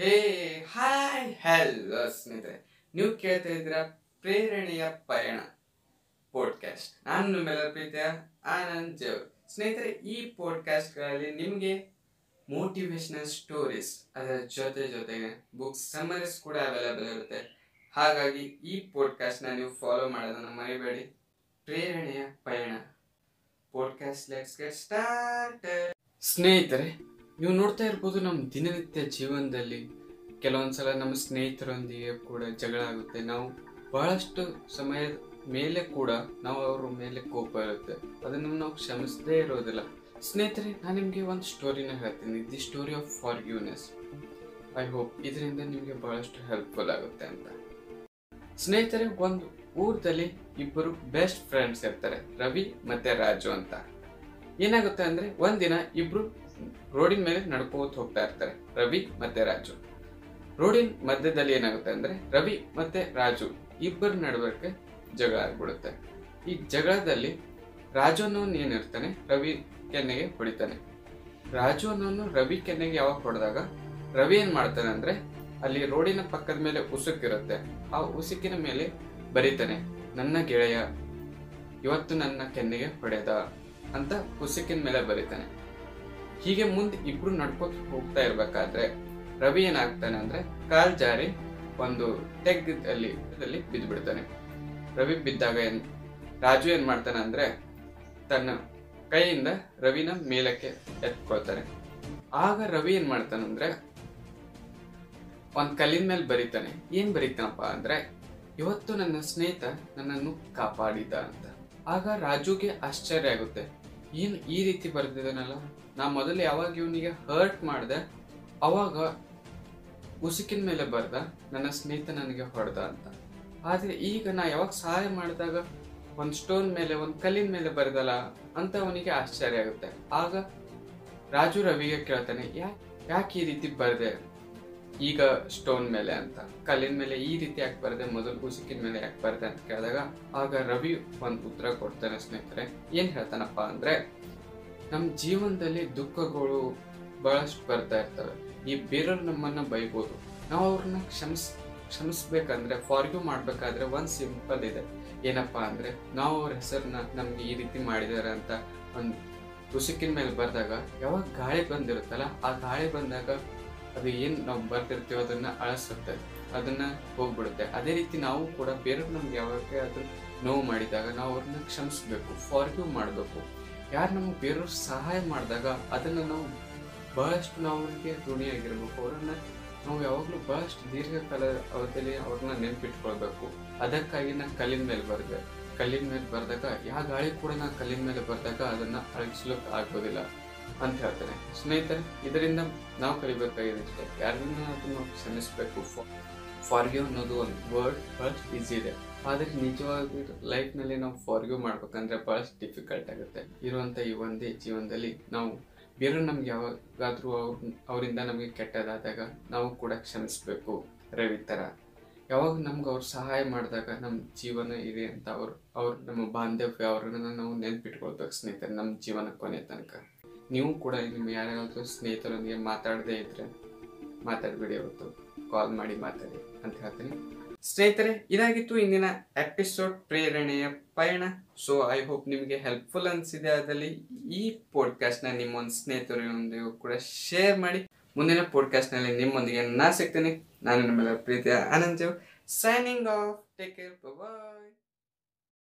ಹೇ, hi hello ಸ್ನೇಹಿತರೆ ನೀವು ಕೇಳ್ತಾ ಇದ್ದೀರಾ ಪ್ರೇರಣೆಯ ಪಯಣ ಪಾಡ್ಕಾಸ್ಟ್ ನಾನು ನಿಮ್ಮೆಲ್ಲರ ಪ್ರೀತಿಯ ಆನಂದ್ ಜೇವ್ ಸ್ನೇಹಿತರೆ, ಈ ಪಾಡ್ಕಾಸ್ಟ್ಗಳಲ್ಲಿ ನಿಮಗೆ ಮೋಟಿವೇಶನಲ್ ಸ್ಟೋರೀಸ್ ಅದರ ಜೊತೆ ಜೊತೆಗೆ ಬುಕ್ಸ್ ಸಮರೀಸ್ ಕೂಡ ಅವೈಲೇಬಲ್ ಇರುತ್ತೆ. ಹಾಗಾಗಿ ಈ ಪಾಡ್ಕಾಸ್ಟ್ನ ನೀವು ಫಾಲೋ ಮಾಡೋದನ್ನು ಮರಿಬೇಡಿ. ಪ್ರೇರಣೆಯ ಪಯಣ. ಪಾಡ್ಕಾಸ್ಟ್ ಲೆಟ್ಸ್ ಗೆಟ್ ಸ್ಟಾರ್ಟ್ ಸ್ನೇಹಿತರೆ ನೀವು ನೋಡ್ತಾ ಇರ್ಬೋದು ನಮ್ಮ ದಿನನಿತ್ಯ ಜೀವನದಲ್ಲಿ ಕೆಲವೊಂದ್ಸಲ ನಮ್ಮ ಸ್ನೇಹಿತರೊಂದಿಗೆ ಕೂಡ ಜಗಳ ಆಗುತ್ತೆ. ನಾವು ಬಹಳಷ್ಟು ಸಮಯ ಮೇಲೆ ಕೂಡ ನಾವು ಅವ್ರ ಮೇಲೆ ಕೋಪ ಇರುತ್ತೆ. ಅದನ್ನು ನಾವು ಕ್ಷಮಿಸದೇ ಇರೋದಿಲ್ಲ. ಸ್ನೇಹಿತರೆ, ನಾನು ನಿಮಗೆ ಒಂದು ಸ್ಟೋರಿನ ಹೇಳ್ತೀನಿ. The story of for ಯೂನೆಸ್ I hope ಇದರಿಂದ ನಿಮಗೆ ಬಹಳಷ್ಟು ಹೆಲ್ಪ್ಫುಲ್ ಆಗುತ್ತೆ ಅಂತ. ಸ್ನೇಹಿತರೆ, ಒಂದು ಊರದಲ್ಲಿ ಇಬ್ಬರು ಬೆಸ್ಟ್ ಫ್ರೆಂಡ್ಸ್ ಇರ್ತಾರೆ. ರವಿ ಮತ್ತೆ ರಾಜು ಅಂತ. ಏನಾಗುತ್ತೆ ಅಂದ್ರೆ, ಒಂದಿನ ಇಬ್ರು ರೋಡಿನ ಮೇಲೆ ನಡ್ಕೋತ ಹೋಗ್ತಾ ಇರ್ತಾರೆ ರವಿ ಮತ್ತೆ ರಾಜು. ರೋಡಿನ ಮಧ್ಯದಲ್ಲಿ ಏನಾಗುತ್ತೆ ಅಂದ್ರೆ ರವಿ ಮತ್ತೆ ರಾಜು ಇಬ್ಬರ ನಡುವಕ್ಕೆ ಜಗಳ ಆಗ್ಬಿಡುತ್ತೆ. ಈ ಜಗಳದಲ್ಲಿ ರಾಜು ಅನ್ನೋನು ಏನಿರ್ತಾನೆ ರವಿ ಕೆನ್ನೆಗೆ ಹೊಡಿತಾನೆ. ರಾಜು ಅನ್ನೋನು ರವಿ ಕೆನ್ನೆಗೆ ಯಾವಾಗ ಹೊಡೆದಾಗ ರವಿ ಏನ್ ಮಾಡ್ತಾನೆ ಅಂದ್ರೆ ಅಲ್ಲಿ ರೋಡಿನ ಪಕ್ಕದ ಮೇಲೆ ಉಸುಕಿರುತ್ತೆ. ಆ ಉಸುಕಿನ ಮೇಲೆ ಬರೀತಾನೆ, ನನ್ನ ಗೆಳೆಯ, ಇವತ್ತು ನನ್ನ ಕೆನ್ನೆಗೆ ಹೊಡೆದ ಅಂತ ಉಸುಕಿನ ಮೇಲೆ ಬರೀತಾನೆ. ಹೀಗೆ ಮುಂದೆ ಇಬ್ರು ನಡ್ಕೋತ ಹೋಗ್ತಾ ಇರ್ಬೇಕಾದ್ರೆ ರವಿ ಏನಾಗ್ತಾನೆ ಅಂದ್ರೆ ಕಾಲ್ ಜಾರಿ ಒಂದು ಟೆಗ್ ಅಲ್ಲಿ ಅಲ್ಲಿ ಬಿದ್ದು ಬಿಡ್ತಾನೆ ರವಿ ಬಿದ್ದಾಗ ಏನ್ ರಾಜು ಏನ್ ಮಾಡ್ತಾನೆ ಅಂದ್ರೆ ತನ್ನ ಕೈಯಿಂದ ರವಿನ ಮೇಲಕ್ಕೆ ಎತ್ಕೊಳ್ತಾನೆ. ಆಗ ರವಿ ಏನ್ ಮಾಡ್ತಾನಂದ್ರೆ ಒಂದ್ ಕಲ್ಲಿನ ಮೇಲೆ ಬರೀತಾನೆ. ಏನ್ ಬರೀತಾನಪ್ಪ ಅಂದ್ರೆ ಇವತ್ತು ನನ್ನ ಸ್ನೇಹಿತ ನನ್ನನ್ನು ಕಾಪಾಡಿದ ಅಂತ. ಆಗ ರಾಜುಗೆ ಆಶ್ಚರ್ಯ ಆಗುತ್ತೆ. ಏನ್ ಈ ರೀತಿ ಬರೆದಿದ್ದಾನಲ್ಲ? ನಾ ಮೊದಲು ಯಾವಾಗ ಇವನಿಗೆ ಹರ್ಟ್ ಮಾಡಿದೆ, ಅವಾಗ ಉಸುಕಿನ ಮೇಲೆ ಬರೆದ, ನನ್ನ ಸ್ನೇಹಿತ ನನಗೆ ಹೊಡೆದ ಅಂತ. ಆದ್ರೆ ಈಗ ನಾ ಯಾವಾಗ ಸಹಾಯ ಮಾಡಿದಾಗ ಒಂದು ಸ್ಟೋನ್ ಮೇಲೆ, ಒಂದು ಕಲ್ಲಿನ ಮೇಲೆ ಬರೆದಲ್ಲ ಅಂತ ಅವನಿಗೆ ಆಶ್ಚರ್ಯ ಆಗುತ್ತೆ. ಆಗ ರಾಜು ರವಿಗೆ ಕೇಳ್ತಾನೆ ಯಾಕೆ ಯಾಕೆ ಈ ರೀತಿ ಬರ್ದೆ? ಈಗ ಸ್ಟೋನ್ ಮೇಲೆ ಅಂತ. ಕಲ್ಲಿನ ಮೇಲೆ ಈ ರೀತಿ ಯಾಕೆ ಬರದೆ, ಮೊದಲು ಕುಸುಕಿನ ಮೇಲೆ ಯಾಕೆ ಬರದೆ ಅಂತ ಕೇಳಿದಾಗ, ಆಗ ರವಿ ಒಂದು ಉತ್ತರ ಕೊಡ್ತಾನೆ ಸ್ನೇಹಿತರೆ. ಏನ್ ಹೇಳ್ತಾನಪ್ಪ ಅಂದ್ರೆ ನಮ್ಮ ಜೀವನದಲ್ಲಿ ದುಃಖಗಳು ಬಹಳಷ್ಟು ಬರ್ತಾ ಇರ್ತವೆ. ಈ ಬೇರೆಯವ್ರು ನಮ್ಮನ್ನ ಬೈಬೋದು. ನಾವು ಅವ್ರನ್ನ ಕ್ಷಮಿಸ್, ಕ್ಷಮಿಸ್ಬೇಕಂದ್ರೆ ಫಾರ್ಗ್ಯೂ ಮಾಡ್ಬೇಕಾದ್ರೆ ಒಂದು ಸಿಂಪಲ್ ಇದೆ. ಏನಪ್ಪಾ ಅಂದ್ರೆ, ನಾವು ಅವ್ರ ಹೆಸರನ್ನ ನಮ್ಗೆ ಈ ರೀತಿ ಮಾಡಿದಾರೆ ಅಂತ ಒಂದು ಉಸುಕಿನ ಮೇಲೆ ಬರ್ದಾಗ, ಯಾವಾಗ ಗಾಳಿ ಬಂದಿರುತ್ತಲ್ಲ, ಆ ಗಾಳಿ ಬಂದಾಗ ಅದು ಏನ್ ನಾವು ಬರ್ತಿರ್ತೀವೋ ಅದನ್ನ ಅಳಿಸುತ್ತೆ, ಅದನ್ನ ಹೋಗ್ಬಿಡುತ್ತೆ. ಅದೇ ರೀತಿ ನಾವು ಕೂಡ ಬೇರೆಯವ್ರು ನಮ್ಗೆ ಯಾವಾಗ ಅದು ನೋವು ಮಾಡಿದಾಗ ನಾವು ಅವ್ರನ್ನ ಕ್ಷಮಿಸ್ಬೇಕು ಫಾರ್ಗ್ಯೂ ಮಾಡಬೇಕು. ಯಾರು ನಮ್ಗೆ ಬೇರೆಯವ್ರು ಸಹಾಯ ಮಾಡಿದಾಗ ಅದನ್ನ ನಾವು ಬಹಳಷ್ಟು ನಾವು ಅವ್ರಿಗೆ ಋಣಿಯಾಗಿರ್ಬೇಕು. ಅವ್ರನ್ನ ನಾವು ಯಾವಾಗಲೂ ಬಹಳಷ್ಟು ದೀರ್ಘಕಾಲ ಅವಧಿಯಲ್ಲಿ ಅವ್ರನ್ನ ನೆನ್ಪಿಟ್ಕೊಳ್ಬೇಕು. ಅದಕ್ಕಾಗಿ ನಾನು ಕಲ್ಲಿನ ಮೇಲೆ ಬರ್ದೆ. ಕಲ್ಲಿನ ಮೇಲೆ ಬರ್ದಾಗ ಯಾವ ಗಾಳಿ ಕೂಡ ನಾ ಕಲ್ಲಿನ ಮೇಲೆ ಬರೆದಾಗ ಅದನ್ನ ಅಳಿಸ್ಲಿಕ್ಕೆ ಆಗೋದಿಲ್ಲ. ಅಂತ ಹೇಳ್ತಾನೆ. ಸ್ನೇಹಿತರೆ, ಇದರಿಂದ ನಾವು ಕಲಿಬೇಕಾಗಿದೆ ಇಷ್ಟೇ ಯಾರನ್ನ ಅದನ್ನು ಕ್ಷಮಿಸ್ಬೇಕು? ಫಾರ್ಗ್ಯೂ ಅನ್ನೋದು ಒಂದು ವರ್ಡ್ ಬಹಳಷ್ಟು ಈಸಿ ಇದೆ. ಆದ್ರೆ ನಿಜವಾಗಿ ಲೈಫ್ನಲ್ಲಿ ನಾವು ಫಾರ್ಗ್ಯೂ ಮಾಡ್ಬೇಕಂದ್ರೆ ಬಹಳಷ್ಟು ಡಿಫಿಕಲ್ಟ್ ಆಗುತ್ತೆ. ಇರುವಂತ ಈ ಒಂದೇ ಜೀವನದಲ್ಲಿ ನಾವು ಬೇರೆ ನಮ್ಗೆ ಯಾವಾಗಾದ್ರೂ ಅವ್ರ, ಅವರಿಂದ ನಮಗೆ ಕೆಟ್ಟದಾದಾಗ ನಾವು ಕೂಡ ಕ್ಷಮಿಸ್ಬೇಕು. ರವಿ ಥರ ಯಾವಾಗ ನಮ್ಗೆ ಅವ್ರು ಸಹಾಯ ಮಾಡಿದಾಗ ನಮ್ಮ ಜೀವನ ಇದೆ ಅಂತ ಅವ್ರು ಅವ್ರು ನಮ್ಮ ಬಾಂಧವ್ಯ, ಅವ್ರನ್ನ ನಾವು ನೆನ್ಪಿಟ್ಕೊಳ್ಬೇಕು ಸ್ನೇಹಿತರೆ, ನಮ್ಮ ಜೀವನ ಕೊನೆ ತನಕ. ನೀವು ಕೂಡ ನಿಮ್ಮ ಯಾರೇನಾದರೂ ಸ್ನೇಹಿತರೊಂದಿಗೆ ಮಾತಾಡದೇ ಇದ್ರೆ ಮಾತಾಡಬೇಡಿ ಅವತ್ತು. ಕಾಲ್ ಮಾಡಿ ಮಾತಾಡಿ ಅಂತ ಹೇಳ್ತೀನಿ. ಸ್ನೇಹಿತರೆ, ಇದಾಗಿತ್ತು ಇಂದಿನ ಎಪಿಸೋಡ್ ಪ್ರೇರಣೆಯ ಪಯಣ. ಸೊ ಐ ಹೋಪ್ ನಿಮಗೆ ಹೆಲ್ಪ್ಫುಲ್ ಅನಿಸಿದೆ ಅದರಲ್ಲಿ ಈ ಪಾಡ್ಕಾಸ್ಟ್ನ ನಿಮ್ಮೊಂದು ಸ್ನೇಹಿತರೊಂದಿಗೂ ಕೂಡ ಶೇರ್ ಮಾಡಿ. ಮುಂದಿನ ಪಾಡ್ಕಾಸ್ಟ್ನಲ್ಲಿ ನಿಮ್ಮೊಂದಿಗೆ ನಾ ಸಿಗ್ತೀನಿ. ನಾನು ನಿಮ್ಮೆಲ್ಲ ಪ್ರೀತಿಯ Anand signing off take care bye